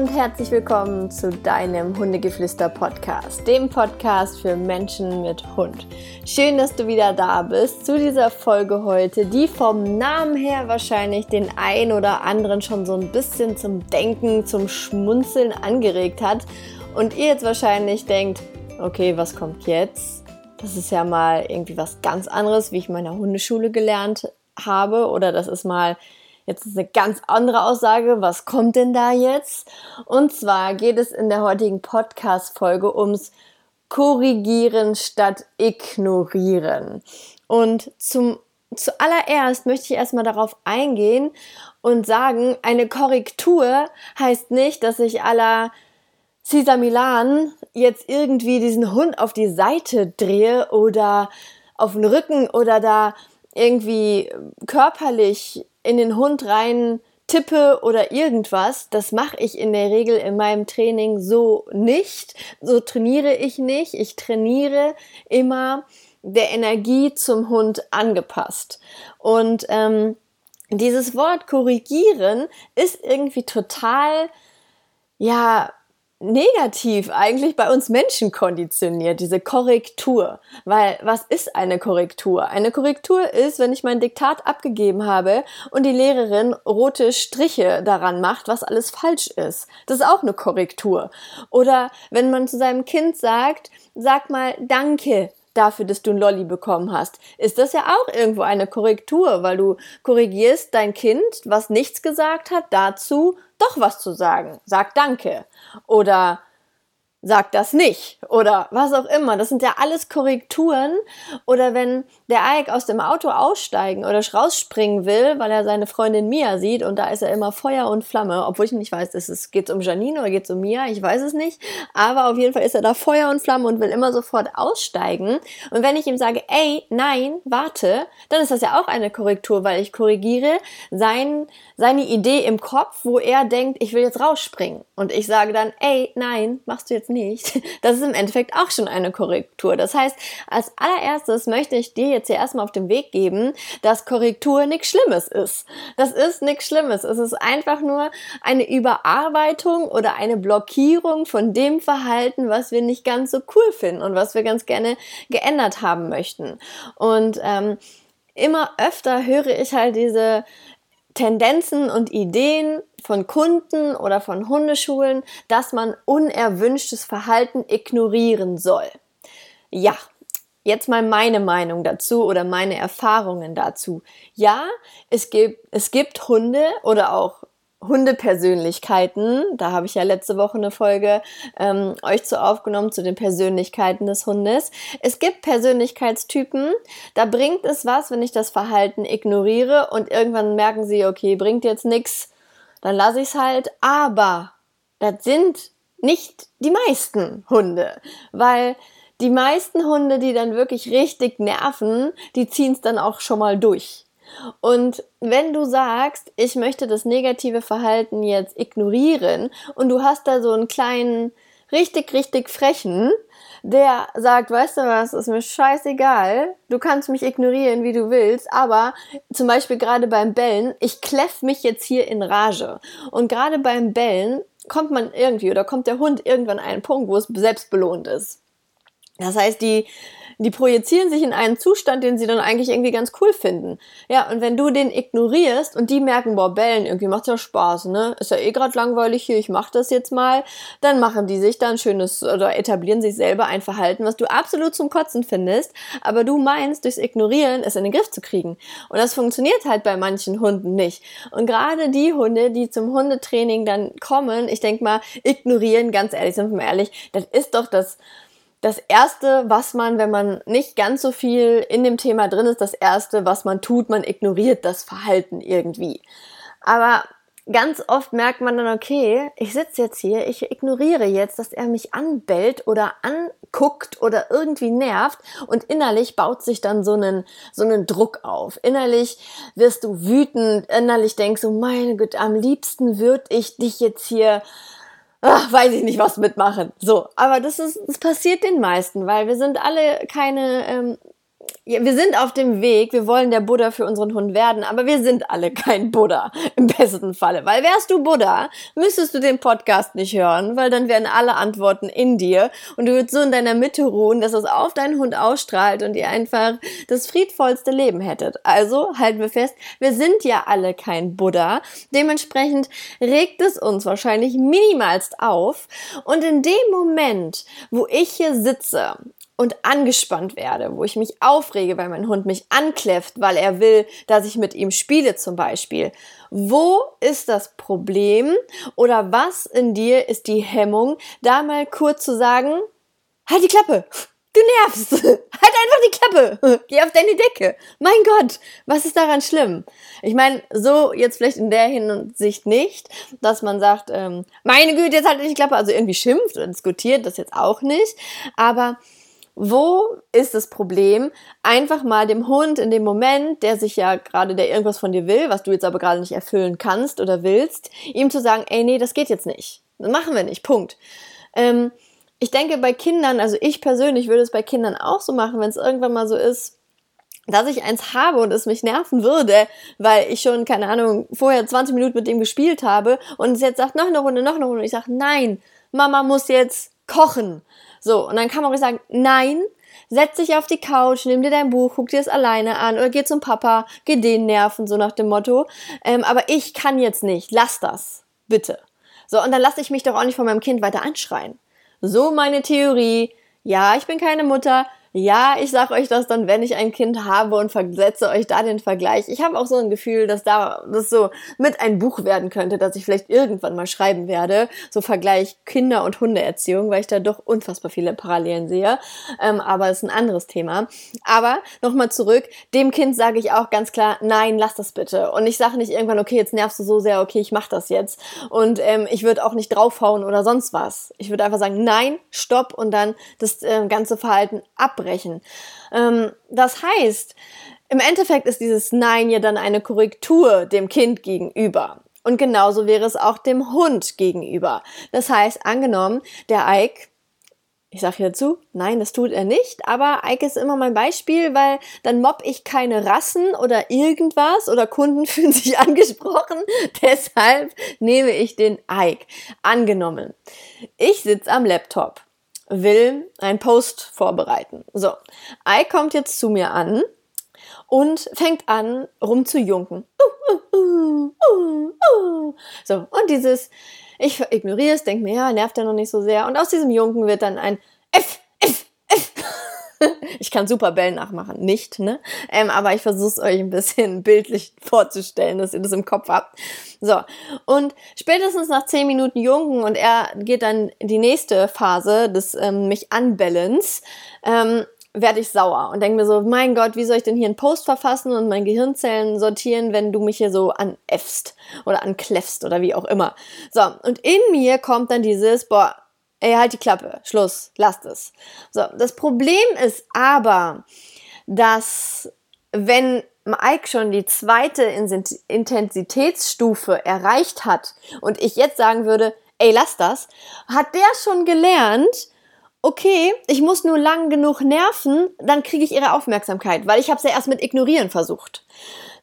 und herzlich willkommen zu deinem Hundegeflüster-Podcast, dem Podcast für Menschen mit Hund. Schön, dass du wieder da bist zu dieser Folge heute, die vom Namen her wahrscheinlich den ein oder anderen schon so ein bisschen zum Denken, zum Schmunzeln angeregt hat und ihr jetzt wahrscheinlich denkt, okay, was kommt jetzt? Das ist ja mal irgendwie was ganz anderes, wie ich in meiner Hundeschule gelernt habe oder das ist mal Jetzt ist eine ganz andere Aussage. Was kommt denn da jetzt? Und zwar geht es in der heutigen Podcast-Folge ums Korrigieren statt Ignorieren. Und zum zuallererst möchte ich erstmal darauf eingehen und sagen, eine Korrektur heißt nicht, dass ich aller Cesar Milan jetzt irgendwie diesen Hund auf die Seite drehe oder auf den Rücken oder da irgendwie körperlich in den Hund rein tippe oder irgendwas, das mache ich in der Regel in meinem Training so nicht. So trainiere ich nicht. Ich trainiere immer der Energie zum Hund angepasst. Und ähm, dieses Wort korrigieren ist irgendwie total, ja, negativ eigentlich bei uns Menschen konditioniert, diese Korrektur. Weil was ist eine Korrektur? Eine Korrektur ist, wenn ich mein Diktat abgegeben habe und die Lehrerin rote Striche daran macht, was alles falsch ist. Das ist auch eine Korrektur. Oder wenn man zu seinem Kind sagt, sag mal Danke, dafür, dass du ein Lolli bekommen hast, ist das ja auch irgendwo eine Korrektur, weil du korrigierst dein Kind, was nichts gesagt hat, dazu doch was zu sagen. Sag Danke. Oder sag das nicht oder was auch immer. Das sind ja alles Korrekturen. Oder wenn der Ike aus dem Auto aussteigen oder rausspringen will, weil er seine Freundin Mia sieht und da ist er immer Feuer und Flamme, obwohl ich nicht weiß, ist es geht um Janine oder geht es um Mia, ich weiß es nicht. Aber auf jeden Fall ist er da Feuer und Flamme und will immer sofort aussteigen. Und wenn ich ihm sage, ey, nein, warte, dann ist das ja auch eine Korrektur, weil ich korrigiere sein, seine Idee im Kopf, wo er denkt, ich will jetzt rausspringen. Und ich sage dann, ey, nein, machst du jetzt nicht, das ist im Endeffekt auch schon eine Korrektur. Das heißt, als allererstes möchte ich dir jetzt hier erstmal auf den Weg geben, dass Korrektur nichts Schlimmes ist. Das ist nichts Schlimmes. Es ist einfach nur eine Überarbeitung oder eine Blockierung von dem Verhalten, was wir nicht ganz so cool finden und was wir ganz gerne geändert haben möchten. Und ähm, immer öfter höre ich halt diese Tendenzen und Ideen von Kunden oder von Hundeschulen, dass man unerwünschtes Verhalten ignorieren soll. Ja, jetzt mal meine Meinung dazu oder meine Erfahrungen dazu. Ja, es gibt, es gibt Hunde oder auch Hundepersönlichkeiten. Da habe ich ja letzte Woche eine Folge ähm, euch zu aufgenommen zu den Persönlichkeiten des Hundes. Es gibt Persönlichkeitstypen, da bringt es was, wenn ich das Verhalten ignoriere und irgendwann merken sie, okay, bringt jetzt nichts, dann lasse ich es halt. Aber das sind nicht die meisten Hunde, weil die meisten Hunde, die dann wirklich richtig nerven, die ziehen es dann auch schon mal durch. Und wenn du sagst, ich möchte das negative Verhalten jetzt ignorieren und du hast da so einen kleinen, richtig, richtig frechen, der sagt, weißt du was, ist mir scheißegal, du kannst mich ignorieren, wie du willst, aber zum Beispiel gerade beim Bellen, ich kläff mich jetzt hier in Rage. Und gerade beim Bellen kommt man irgendwie oder kommt der Hund irgendwann an einen Punkt, wo es selbst belohnt ist. Das heißt, die die projizieren sich in einen Zustand, den sie dann eigentlich irgendwie ganz cool finden. Ja, und wenn du den ignorierst und die merken, boah, bellen, irgendwie macht's ja Spaß, ne? Ist ja eh gerade langweilig hier, ich mach das jetzt mal, dann machen die sich dann schönes oder etablieren sich selber ein Verhalten, was du absolut zum Kotzen findest, aber du meinst, durchs Ignorieren es in den Griff zu kriegen. Und das funktioniert halt bei manchen Hunden nicht. Und gerade die Hunde, die zum Hundetraining dann kommen, ich denk mal, ignorieren, ganz ehrlich, sind wir mal ehrlich, das ist doch das das erste, was man, wenn man nicht ganz so viel in dem Thema drin ist, das erste, was man tut, man ignoriert das Verhalten irgendwie. Aber ganz oft merkt man dann, okay, ich sitze jetzt hier, ich ignoriere jetzt, dass er mich anbellt oder anguckt oder irgendwie nervt und innerlich baut sich dann so einen, so einen Druck auf. Innerlich wirst du wütend, innerlich denkst du, meine Güte, am liebsten würde ich dich jetzt hier ach, weiß ich nicht, was mitmachen. So, aber das ist, das passiert den meisten, weil wir sind alle keine, ähm, ja, wir sind auf dem Weg, wir wollen der Buddha für unseren Hund werden, aber wir sind alle kein Buddha im besten Falle. Weil wärst du Buddha, müsstest du den Podcast nicht hören, weil dann wären alle Antworten in dir und du würdest so in deiner Mitte ruhen, dass es auf deinen Hund ausstrahlt und ihr einfach das friedvollste Leben hättet. Also halten wir fest, wir sind ja alle kein Buddha. Dementsprechend regt es uns wahrscheinlich minimalst auf und in dem Moment, wo ich hier sitze und angespannt werde, wo ich mich aufrege, weil mein Hund mich ankläfft, weil er will, dass ich mit ihm spiele zum Beispiel. Wo ist das Problem oder was in dir ist die Hemmung, da mal kurz zu sagen, halt die Klappe, du nervst, halt einfach die Klappe, geh auf deine Decke. Mein Gott, was ist daran schlimm? Ich meine, so jetzt vielleicht in der Hinsicht nicht, dass man sagt, ähm, meine Güte, jetzt halt die Klappe, also irgendwie schimpft oder diskutiert, das jetzt auch nicht, aber wo ist das Problem? Einfach mal dem Hund in dem Moment, der sich ja gerade, der irgendwas von dir will, was du jetzt aber gerade nicht erfüllen kannst oder willst, ihm zu sagen, ey, nee, das geht jetzt nicht. Das machen wir nicht. Punkt. Ähm, ich denke, bei Kindern, also ich persönlich würde es bei Kindern auch so machen, wenn es irgendwann mal so ist, dass ich eins habe und es mich nerven würde, weil ich schon, keine Ahnung, vorher 20 Minuten mit ihm gespielt habe und es jetzt sagt, noch eine Runde, noch eine Runde. Und ich sage, nein, Mama muss jetzt kochen. So, und dann kann man auch sagen, nein, setz dich auf die Couch, nimm dir dein Buch, guck dir es alleine an oder geh zum Papa, geh den nerven, so nach dem Motto. Ähm, aber ich kann jetzt nicht, lass das, bitte. So, und dann lasse ich mich doch auch nicht von meinem Kind weiter anschreien. So meine Theorie. Ja, ich bin keine Mutter, ja, ich sag euch das dann, wenn ich ein Kind habe und versetze euch da den Vergleich. Ich habe auch so ein Gefühl, dass da das so mit ein Buch werden könnte, dass ich vielleicht irgendwann mal schreiben werde. So Vergleich Kinder- und Hundeerziehung, weil ich da doch unfassbar viele Parallelen sehe. Ähm, aber es ist ein anderes Thema. Aber nochmal zurück, dem Kind sage ich auch ganz klar, nein, lass das bitte. Und ich sage nicht irgendwann, okay, jetzt nervst du so sehr, okay, ich mach das jetzt. Und ähm, ich würde auch nicht draufhauen oder sonst was. Ich würde einfach sagen, nein, stopp und dann das äh, ganze Verhalten ab abbrechen. Ähm, das heißt, im Endeffekt ist dieses Nein ja dann eine Korrektur dem Kind gegenüber. Und genauso wäre es auch dem Hund gegenüber. Das heißt, angenommen, der Ike ich sage hier dazu, nein, das tut er nicht, aber Ike ist immer mein Beispiel, weil dann mobb ich keine Rassen oder irgendwas oder Kunden fühlen sich angesprochen. Deshalb nehme ich den Ike. Angenommen, ich sitze am Laptop will einen Post vorbereiten. So, Ike kommt jetzt zu mir an und fängt an rumzujunken. So, und dieses, ich ignoriere es, denke mir, ja, nervt er noch nicht so sehr. Und aus diesem Junken wird dann ein F, F. ich kann super Bellen nachmachen, nicht, ne? Ähm, aber ich versuche es euch ein bisschen bildlich vorzustellen, dass ihr das im Kopf habt. So, und spätestens nach zehn Minuten Jungen und er geht dann in die nächste Phase des ähm, mich anbellens, ähm, werde ich sauer und denke mir so, mein Gott, wie soll ich denn hier einen Post verfassen und meine Gehirnzellen sortieren, wenn du mich hier so anäffst oder ankläffst oder wie auch immer. So, und in mir kommt dann dieses, boah, ey, halt die Klappe, Schluss, lasst es. So, das Problem ist aber, dass wenn Mike schon die zweite Intensitätsstufe erreicht hat und ich jetzt sagen würde, ey, lass das, hat der schon gelernt, okay, ich muss nur lang genug nerven, dann kriege ich ihre Aufmerksamkeit, weil ich habe es ja erst mit ignorieren versucht.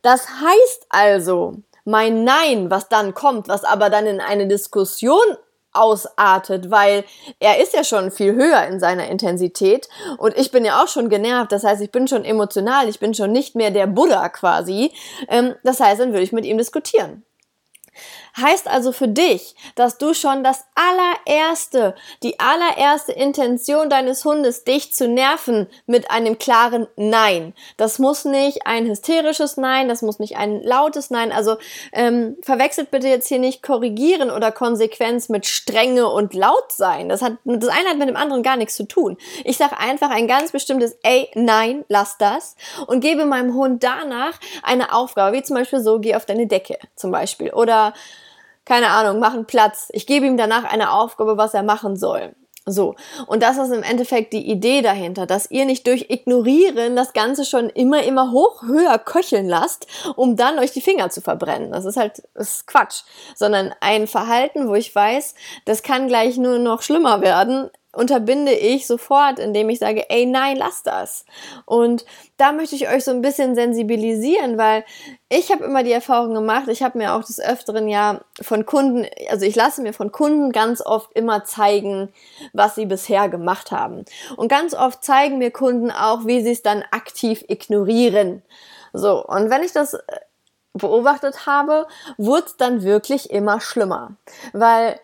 Das heißt also, mein Nein, was dann kommt, was aber dann in eine Diskussion ausartet, weil er ist ja schon viel höher in seiner Intensität und ich bin ja auch schon genervt, das heißt, ich bin schon emotional, ich bin schon nicht mehr der Buddha quasi. Ähm, das heißt, dann würde ich mit ihm diskutieren. Heißt also für dich, dass du schon das allererste, die allererste Intention deines Hundes, dich zu nerven, mit einem klaren Nein. Das muss nicht ein hysterisches Nein, das muss nicht ein lautes Nein. Also ähm, verwechselt bitte jetzt hier nicht korrigieren oder Konsequenz mit Strenge und laut sein. Das hat das eine hat mit dem anderen gar nichts zu tun. Ich sage einfach ein ganz bestimmtes Ey, nein, lass das und gebe meinem Hund danach eine Aufgabe, wie zum Beispiel so, geh auf deine Decke zum Beispiel oder keine Ahnung, machen Platz. Ich gebe ihm danach eine Aufgabe, was er machen soll. So. Und das ist im Endeffekt die Idee dahinter, dass ihr nicht durch Ignorieren das Ganze schon immer, immer hoch, höher köcheln lasst, um dann euch die Finger zu verbrennen. Das ist halt, ist Quatsch. Sondern ein Verhalten, wo ich weiß, das kann gleich nur noch schlimmer werden, unterbinde ich sofort, indem ich sage, ey, nein, lass das. Und da möchte ich euch so ein bisschen sensibilisieren, weil ich habe immer die Erfahrung gemacht, ich habe mir auch des Öfteren ja von Kunden, also ich lasse mir von Kunden ganz oft immer zeigen, was sie bisher gemacht haben. Und ganz oft zeigen mir Kunden auch, wie sie es dann aktiv ignorieren. So, und wenn ich das äh, beobachtet habe, wurde es dann wirklich immer schlimmer. Weil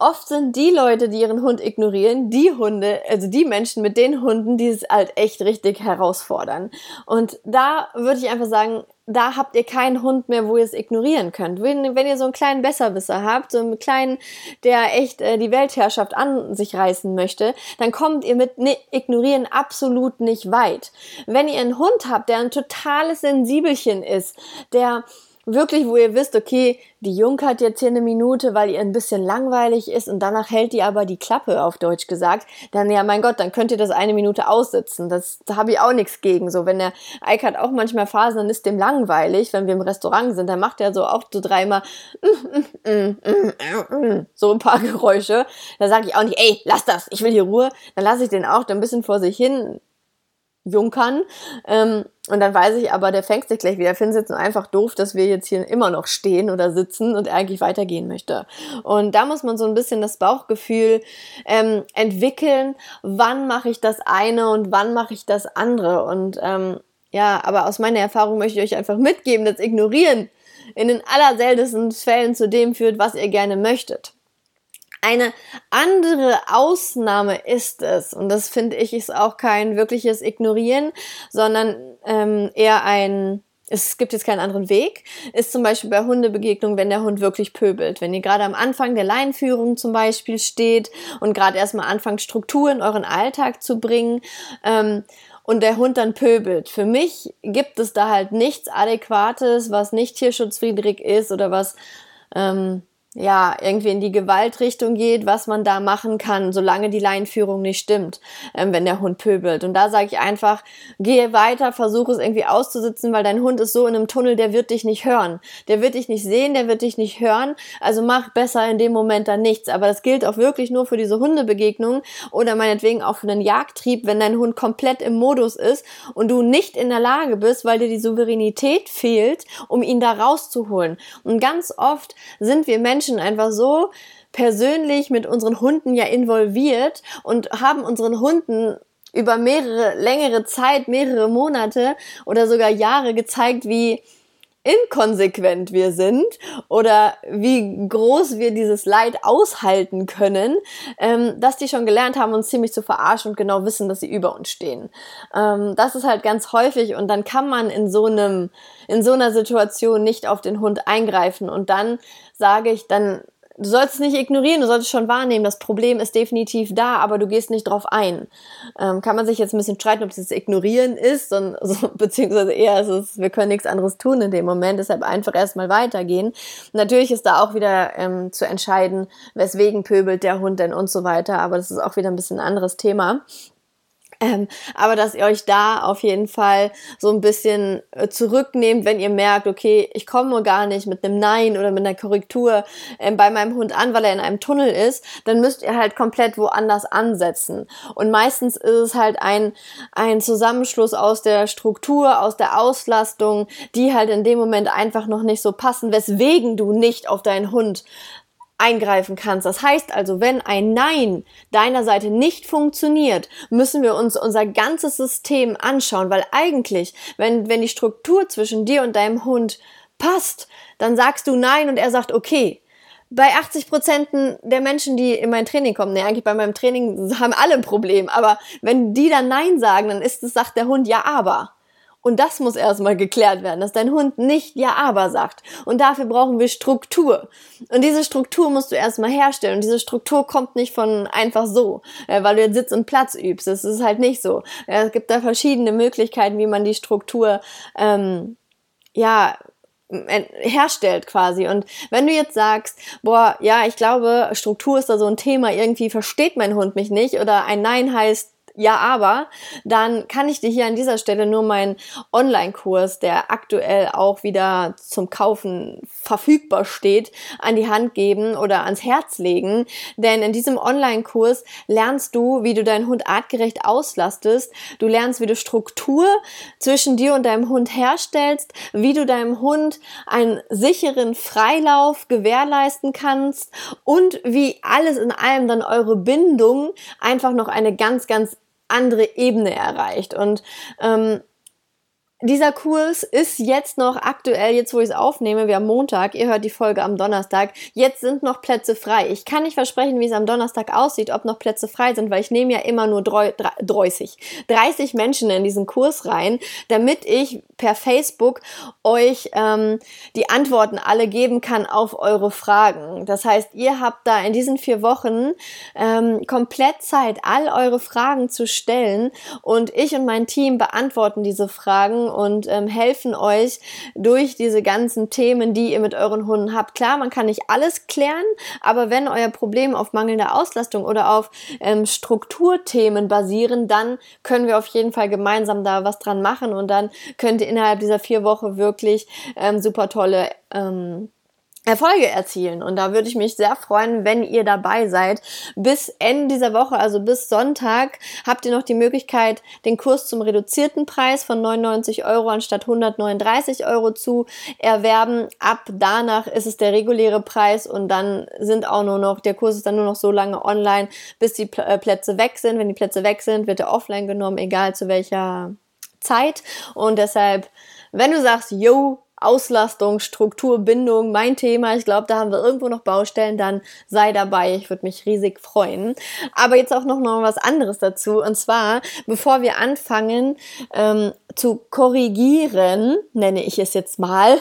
oft sind die Leute, die ihren Hund ignorieren, die Hunde, also die Menschen mit den Hunden, die es halt echt richtig herausfordern. Und da würde ich einfach sagen, da habt ihr keinen Hund mehr, wo ihr es ignorieren könnt. Wenn, wenn ihr so einen kleinen Besserwisser habt, so einen kleinen, der echt äh, die Weltherrschaft an sich reißen möchte, dann kommt ihr mit ne, Ignorieren absolut nicht weit. Wenn ihr einen Hund habt, der ein totales Sensibelchen ist, der wirklich, wo ihr wisst, okay, die Jung hat jetzt hier eine Minute, weil ihr ein bisschen langweilig ist und danach hält die aber die Klappe, auf Deutsch gesagt, dann ja, mein Gott, dann könnt ihr das eine Minute aussitzen. Das, da habe ich auch nichts gegen. So, wenn der Ike hat auch manchmal Phasen, dann ist dem langweilig, wenn wir im Restaurant sind, dann macht er so auch so dreimal so ein paar Geräusche. Da sage ich auch nicht, ey, lass das, ich will hier Ruhe. Dann lasse ich den auch ein bisschen vor sich hin junkern. Ähm, und dann weiß ich aber, der fängt sich gleich wieder. Finn sitzt nur einfach doof, dass wir jetzt hier immer noch stehen oder sitzen und eigentlich weitergehen möchte. Und da muss man so ein bisschen das Bauchgefühl ähm, entwickeln, wann mache ich das eine und wann mache ich das andere. Und ähm, ja, aber aus meiner Erfahrung möchte ich euch einfach mitgeben, dass Ignorieren in den allerseltensten Fällen zu dem führt, was ihr gerne möchtet. Eine andere Ausnahme ist es, und das finde ich ist auch kein wirkliches Ignorieren, sondern ähm, eher ein es gibt jetzt keinen anderen Weg, ist zum Beispiel bei Hundebegegnungen, wenn der Hund wirklich pöbelt. Wenn ihr gerade am Anfang der Leinführung zum Beispiel steht und gerade erstmal anfangt, Struktur in euren Alltag zu bringen ähm, und der Hund dann pöbelt. Für mich gibt es da halt nichts Adäquates, was nicht tierschutzwidrig ist oder was ähm, ja, irgendwie in die Gewaltrichtung geht, was man da machen kann, solange die Leinführung nicht stimmt, ähm, wenn der Hund pöbelt. Und da sage ich einfach, gehe weiter, versuche es irgendwie auszusitzen, weil dein Hund ist so in einem Tunnel, der wird dich nicht hören. Der wird dich nicht sehen, der wird dich nicht hören. Also mach besser in dem Moment dann nichts. Aber das gilt auch wirklich nur für diese Hundebegegnung oder meinetwegen auch für einen Jagdtrieb, wenn dein Hund komplett im Modus ist und du nicht in der Lage bist, weil dir die Souveränität fehlt, um ihn da rauszuholen. Und ganz oft sind wir Menschen, Menschen einfach so persönlich mit unseren Hunden ja involviert und haben unseren Hunden über mehrere, längere Zeit, mehrere Monate oder sogar Jahre gezeigt, wie inkonsequent wir sind oder wie groß wir dieses Leid aushalten können, ähm, dass die schon gelernt haben, uns ziemlich zu verarschen und genau wissen, dass sie über uns stehen. Ähm, das ist halt ganz häufig und dann kann man in so einem, in so einer Situation nicht auf den Hund eingreifen und dann sage ich, dann du sollst es nicht ignorieren, du solltest schon wahrnehmen, das Problem ist definitiv da, aber du gehst nicht drauf ein. Ähm, kann man sich jetzt ein bisschen streiten, ob es ignorieren ist, und, so, beziehungsweise eher ist es, wir können nichts anderes tun in dem Moment, deshalb einfach erstmal weitergehen. Natürlich ist da auch wieder ähm, zu entscheiden, weswegen pöbelt der Hund denn und so weiter, aber das ist auch wieder ein bisschen ein anderes Thema. Ähm, aber dass ihr euch da auf jeden Fall so ein bisschen äh, zurücknehmt, wenn ihr merkt, okay, ich komme gar nicht mit einem Nein oder mit einer Korrektur ähm, bei meinem Hund an, weil er in einem Tunnel ist, dann müsst ihr halt komplett woanders ansetzen. Und meistens ist es halt ein, ein Zusammenschluss aus der Struktur, aus der Auslastung, die halt in dem Moment einfach noch nicht so passen, weswegen du nicht auf deinen Hund eingreifen kannst. Das heißt also, wenn ein Nein deiner Seite nicht funktioniert, müssen wir uns unser ganzes System anschauen, weil eigentlich, wenn, wenn die Struktur zwischen dir und deinem Hund passt, dann sagst du Nein und er sagt okay. Bei 80 Prozent der Menschen, die in mein Training kommen, ne, eigentlich bei meinem Training haben alle ein Problem, aber wenn die dann Nein sagen, dann ist es, sagt der Hund ja aber. Und das muss erstmal geklärt werden, dass dein Hund nicht Ja, aber sagt. Und dafür brauchen wir Struktur. Und diese Struktur musst du erstmal herstellen. Und diese Struktur kommt nicht von einfach so, äh, weil du jetzt Sitz und Platz übst. Das ist halt nicht so. Es gibt da verschiedene Möglichkeiten, wie man die Struktur, ähm, ja, herstellt quasi. Und wenn du jetzt sagst, boah, ja, ich glaube, Struktur ist da so ein Thema, irgendwie versteht mein Hund mich nicht oder ein Nein heißt ja, aber dann kann ich dir hier an dieser Stelle nur meinen Online-Kurs, der aktuell auch wieder zum Kaufen verfügbar steht, an die Hand geben oder ans Herz legen. Denn in diesem Online-Kurs lernst du, wie du deinen Hund artgerecht auslastest. Du lernst, wie du Struktur zwischen dir und deinem Hund herstellst, wie du deinem Hund einen sicheren Freilauf gewährleisten kannst und wie alles in allem dann eure Bindung einfach noch eine ganz, ganz andere Ebene erreicht. Und ähm, dieser Kurs ist jetzt noch aktuell, jetzt wo ich es aufnehme, wir haben Montag, ihr hört die Folge am Donnerstag, jetzt sind noch Plätze frei. Ich kann nicht versprechen, wie es am Donnerstag aussieht, ob noch Plätze frei sind, weil ich nehme ja immer nur 30, 30 Menschen in diesen Kurs rein, damit ich per Facebook euch ähm, die Antworten alle geben kann auf eure Fragen. Das heißt, ihr habt da in diesen vier Wochen ähm, komplett Zeit, all eure Fragen zu stellen und ich und mein Team beantworten diese Fragen und ähm, helfen euch durch diese ganzen Themen, die ihr mit euren Hunden habt. Klar, man kann nicht alles klären, aber wenn euer Problem auf mangelnde Auslastung oder auf ähm, Strukturthemen basieren, dann können wir auf jeden Fall gemeinsam da was dran machen und dann könnt ihr innerhalb dieser vier Wochen wirklich ähm, super tolle ähm, Erfolge erzielen. Und da würde ich mich sehr freuen, wenn ihr dabei seid. Bis Ende dieser Woche, also bis Sonntag, habt ihr noch die Möglichkeit, den Kurs zum reduzierten Preis von 99 Euro anstatt 139 Euro zu erwerben. Ab danach ist es der reguläre Preis und dann sind auch nur noch, der Kurs ist dann nur noch so lange online, bis die äh, Plätze weg sind. Wenn die Plätze weg sind, wird er offline genommen, egal zu welcher Zeit. Und deshalb, wenn du sagst, yo, Auslastung, Struktur, Bindung, mein Thema. Ich glaube, da haben wir irgendwo noch Baustellen, dann sei dabei. Ich würde mich riesig freuen. Aber jetzt auch noch, noch was anderes dazu. Und zwar, bevor wir anfangen, ähm, zu korrigieren, nenne ich es jetzt mal,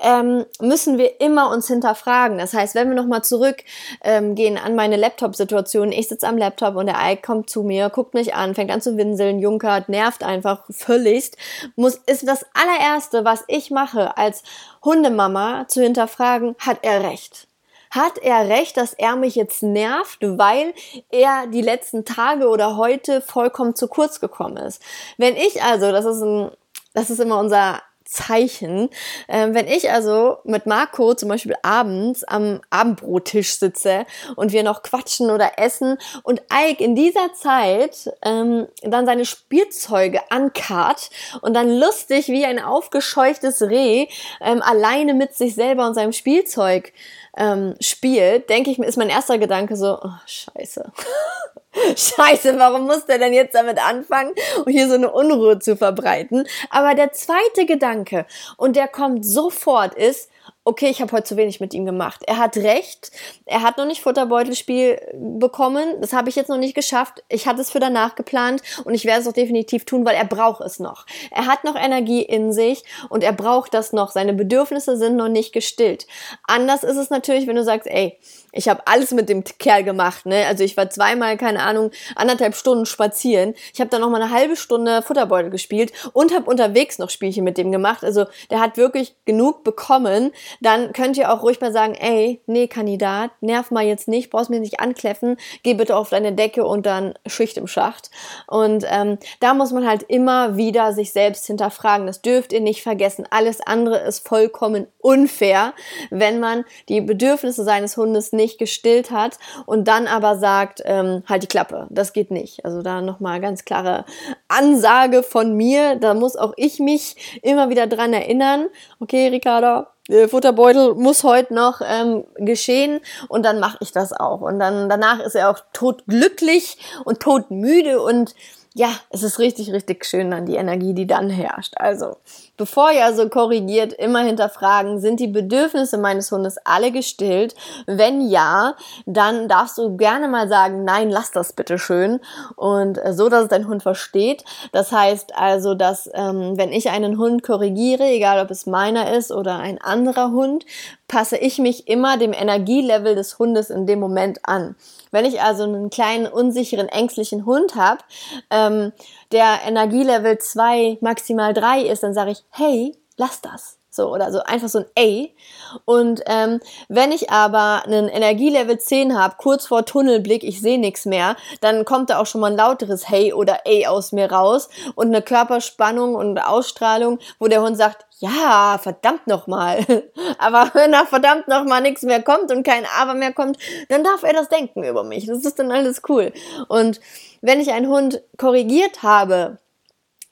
ähm, müssen wir immer uns hinterfragen. Das heißt, wenn wir nochmal zurückgehen ähm, an meine Laptop-Situation, ich sitze am Laptop und der Ike kommt zu mir, guckt mich an, fängt an zu winseln, junkert, nervt einfach völligst, muss, ist das allererste, was ich mache als Hundemama, zu hinterfragen, hat er recht? hat er recht, dass er mich jetzt nervt, weil er die letzten Tage oder heute vollkommen zu kurz gekommen ist. Wenn ich also, das ist ein, das ist immer unser Zeichen. Ähm, wenn ich also mit Marco zum Beispiel abends am Abendbrottisch sitze und wir noch quatschen oder essen und Ike in dieser Zeit ähm, dann seine Spielzeuge ankarrt und dann lustig wie ein aufgescheuchtes Reh ähm, alleine mit sich selber und seinem Spielzeug ähm, spielt, denke ich mir, ist mein erster Gedanke so, oh, scheiße. scheiße, warum muss der denn jetzt damit anfangen hier so eine Unruhe zu verbreiten? Aber der zweite Gedanke, und der kommt sofort, ist, okay, ich habe heute zu wenig mit ihm gemacht. Er hat recht. Er hat noch nicht Futterbeutelspiel bekommen. Das habe ich jetzt noch nicht geschafft. Ich hatte es für danach geplant und ich werde es auch definitiv tun, weil er braucht es noch. Er hat noch Energie in sich und er braucht das noch. Seine Bedürfnisse sind noch nicht gestillt. Anders ist es natürlich, wenn du sagst, ey, ich habe alles mit dem Kerl gemacht, ne? Also ich war zweimal, keine Ahnung, anderthalb Stunden spazieren. Ich habe dann noch mal eine halbe Stunde Futterbeutel gespielt und habe unterwegs noch Spielchen mit dem gemacht. Also der hat wirklich genug bekommen. Dann könnt ihr auch ruhig mal sagen, ey, nee, Kandidat, nerv mal jetzt nicht, brauchst mir nicht ankläffen, geh bitte auf deine Decke und dann Schicht im Schacht. Und ähm, da muss man halt immer wieder sich selbst hinterfragen. Das dürft ihr nicht vergessen. Alles andere ist vollkommen unfair, wenn man die Bedürfnisse seines Hundes nicht gestillt hat und dann aber sagt, ähm, halt die Klappe, das geht nicht. Also da nochmal ganz klare Ansage von mir, da muss auch ich mich immer wieder dran erinnern. Okay, Ricardo, Futterbeutel muss heute noch ähm, geschehen und dann mache ich das auch. Und dann danach ist er auch todglücklich und todmüde und ja, es ist richtig, richtig schön dann die Energie, die dann herrscht. Also, bevor ihr also korrigiert, immer hinterfragen, sind die Bedürfnisse meines Hundes alle gestillt? Wenn ja, dann darfst du gerne mal sagen, nein, lass das bitte schön. Und äh, so, dass es dein Hund versteht. Das heißt also, dass ähm, wenn ich einen Hund korrigiere, egal ob es meiner ist oder ein anderer Hund, passe ich mich immer dem Energielevel des Hundes in dem Moment an. Wenn ich also einen kleinen, unsicheren, ängstlichen Hund habe, ähm, der Energielevel 2, maximal 3 ist, dann sage ich, hey, lass das. So oder so einfach so ein A. Und ähm, wenn ich aber einen Energielevel 10 habe, kurz vor Tunnelblick, ich sehe nichts mehr, dann kommt da auch schon mal ein lauteres Hey oder A aus mir raus und eine Körperspannung und Ausstrahlung, wo der Hund sagt, ja, verdammt nochmal. Aber wenn da verdammt nochmal nichts mehr kommt und kein Aber mehr kommt, dann darf er das denken über mich. Das ist dann alles cool. Und wenn ich einen Hund korrigiert habe,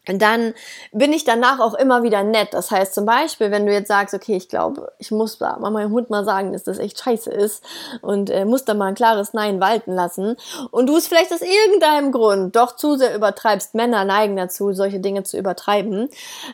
dann bin ich danach auch immer wieder nett. Das heißt zum Beispiel, wenn du jetzt sagst, okay, ich glaube, ich muss mal meinem Hund mal sagen, dass das echt scheiße ist und äh, muss da mal ein klares Nein walten lassen und du es vielleicht aus irgendeinem Grund doch zu sehr übertreibst, Männer neigen dazu, solche Dinge zu übertreiben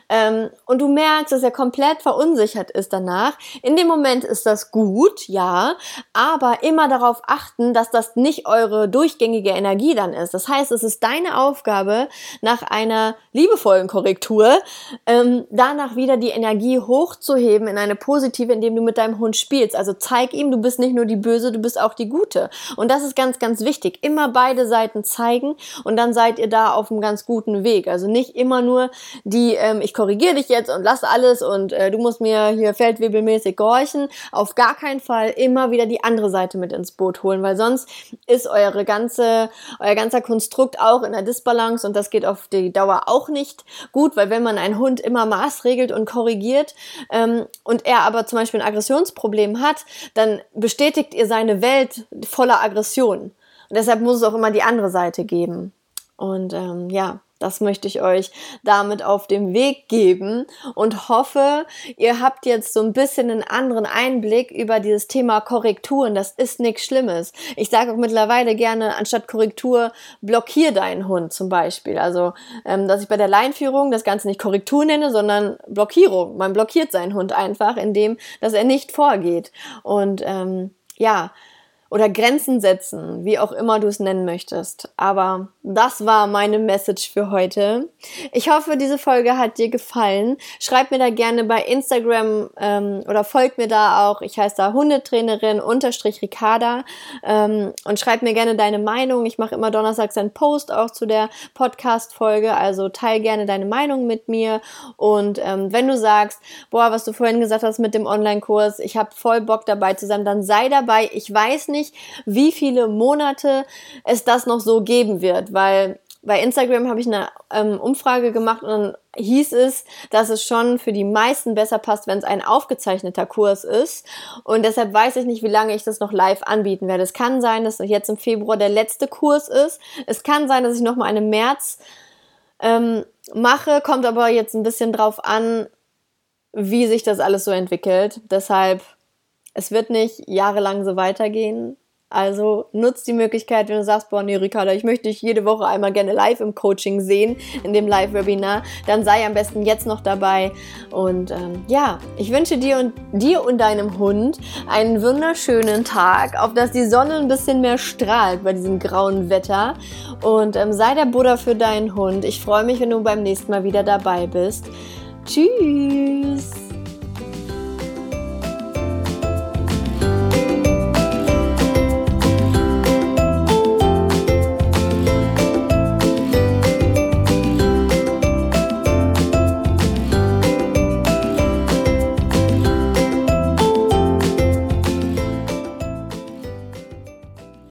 ähm, und du merkst, dass er komplett verunsichert ist danach, in dem Moment ist das gut, ja, aber immer darauf achten, dass das nicht eure durchgängige Energie dann ist. Das heißt, es ist deine Aufgabe, nach einer liebevollen Korrektur, ähm, danach wieder die Energie hochzuheben in eine positive, indem du mit deinem Hund spielst. Also zeig ihm, du bist nicht nur die Böse, du bist auch die Gute. Und das ist ganz, ganz wichtig. Immer beide Seiten zeigen und dann seid ihr da auf einem ganz guten Weg. Also nicht immer nur die, ähm, ich korrigiere dich jetzt und lass alles und äh, du musst mir hier feldwebelmäßig gehorchen. Auf gar keinen Fall immer wieder die andere Seite mit ins Boot holen, weil sonst ist eure ganze, euer ganzer Konstrukt auch in der Disbalance und das geht auf die Dauer auch nicht gut, weil wenn man einen Hund immer maßregelt und korrigiert ähm, und er aber zum Beispiel ein Aggressionsproblem hat, dann bestätigt ihr seine Welt voller Aggression. Und deshalb muss es auch immer die andere Seite geben. Und ähm, ja, das möchte ich euch damit auf dem Weg geben und hoffe, ihr habt jetzt so ein bisschen einen anderen Einblick über dieses Thema Korrekturen. Das ist nichts Schlimmes. Ich sage auch mittlerweile gerne, anstatt Korrektur, blockier deinen Hund zum Beispiel. Also, ähm, dass ich bei der Leinführung das Ganze nicht Korrektur nenne, sondern Blockierung. Man blockiert seinen Hund einfach, indem, dass er nicht vorgeht. Und ähm, ja, oder Grenzen setzen, wie auch immer du es nennen möchtest. Aber das war meine Message für heute. Ich hoffe, diese Folge hat dir gefallen. Schreib mir da gerne bei Instagram ähm, oder folgt mir da auch. Ich heiße da Hundetrainerin unterstrich Ricarda ähm, und schreib mir gerne deine Meinung. Ich mache immer donnerstags einen Post auch zu der Podcast-Folge. Also teil gerne deine Meinung mit mir. Und ähm, wenn du sagst, boah, was du vorhin gesagt hast mit dem Online-Kurs, ich habe voll Bock dabei zu sein, dann sei dabei. Ich weiß nicht, wie viele Monate es das noch so geben wird, weil bei Instagram habe ich eine ähm, Umfrage gemacht und dann hieß es, dass es schon für die meisten besser passt, wenn es ein aufgezeichneter Kurs ist. Und deshalb weiß ich nicht, wie lange ich das noch live anbieten werde. Es kann sein, dass jetzt im Februar der letzte Kurs ist. Es kann sein, dass ich noch mal einen März ähm, mache, kommt aber jetzt ein bisschen drauf an, wie sich das alles so entwickelt. Deshalb, es wird nicht jahrelang so weitergehen. Also nutzt die Möglichkeit, wenn du sagst, boah, nee, Ricarda, ich möchte dich jede Woche einmal gerne live im Coaching sehen, in dem Live-Webinar, dann sei am besten jetzt noch dabei. Und ähm, ja, ich wünsche dir und dir und deinem Hund einen wunderschönen Tag, auf dass die Sonne ein bisschen mehr strahlt bei diesem grauen Wetter. Und ähm, sei der Buddha für deinen Hund. Ich freue mich, wenn du beim nächsten Mal wieder dabei bist. Tschüss!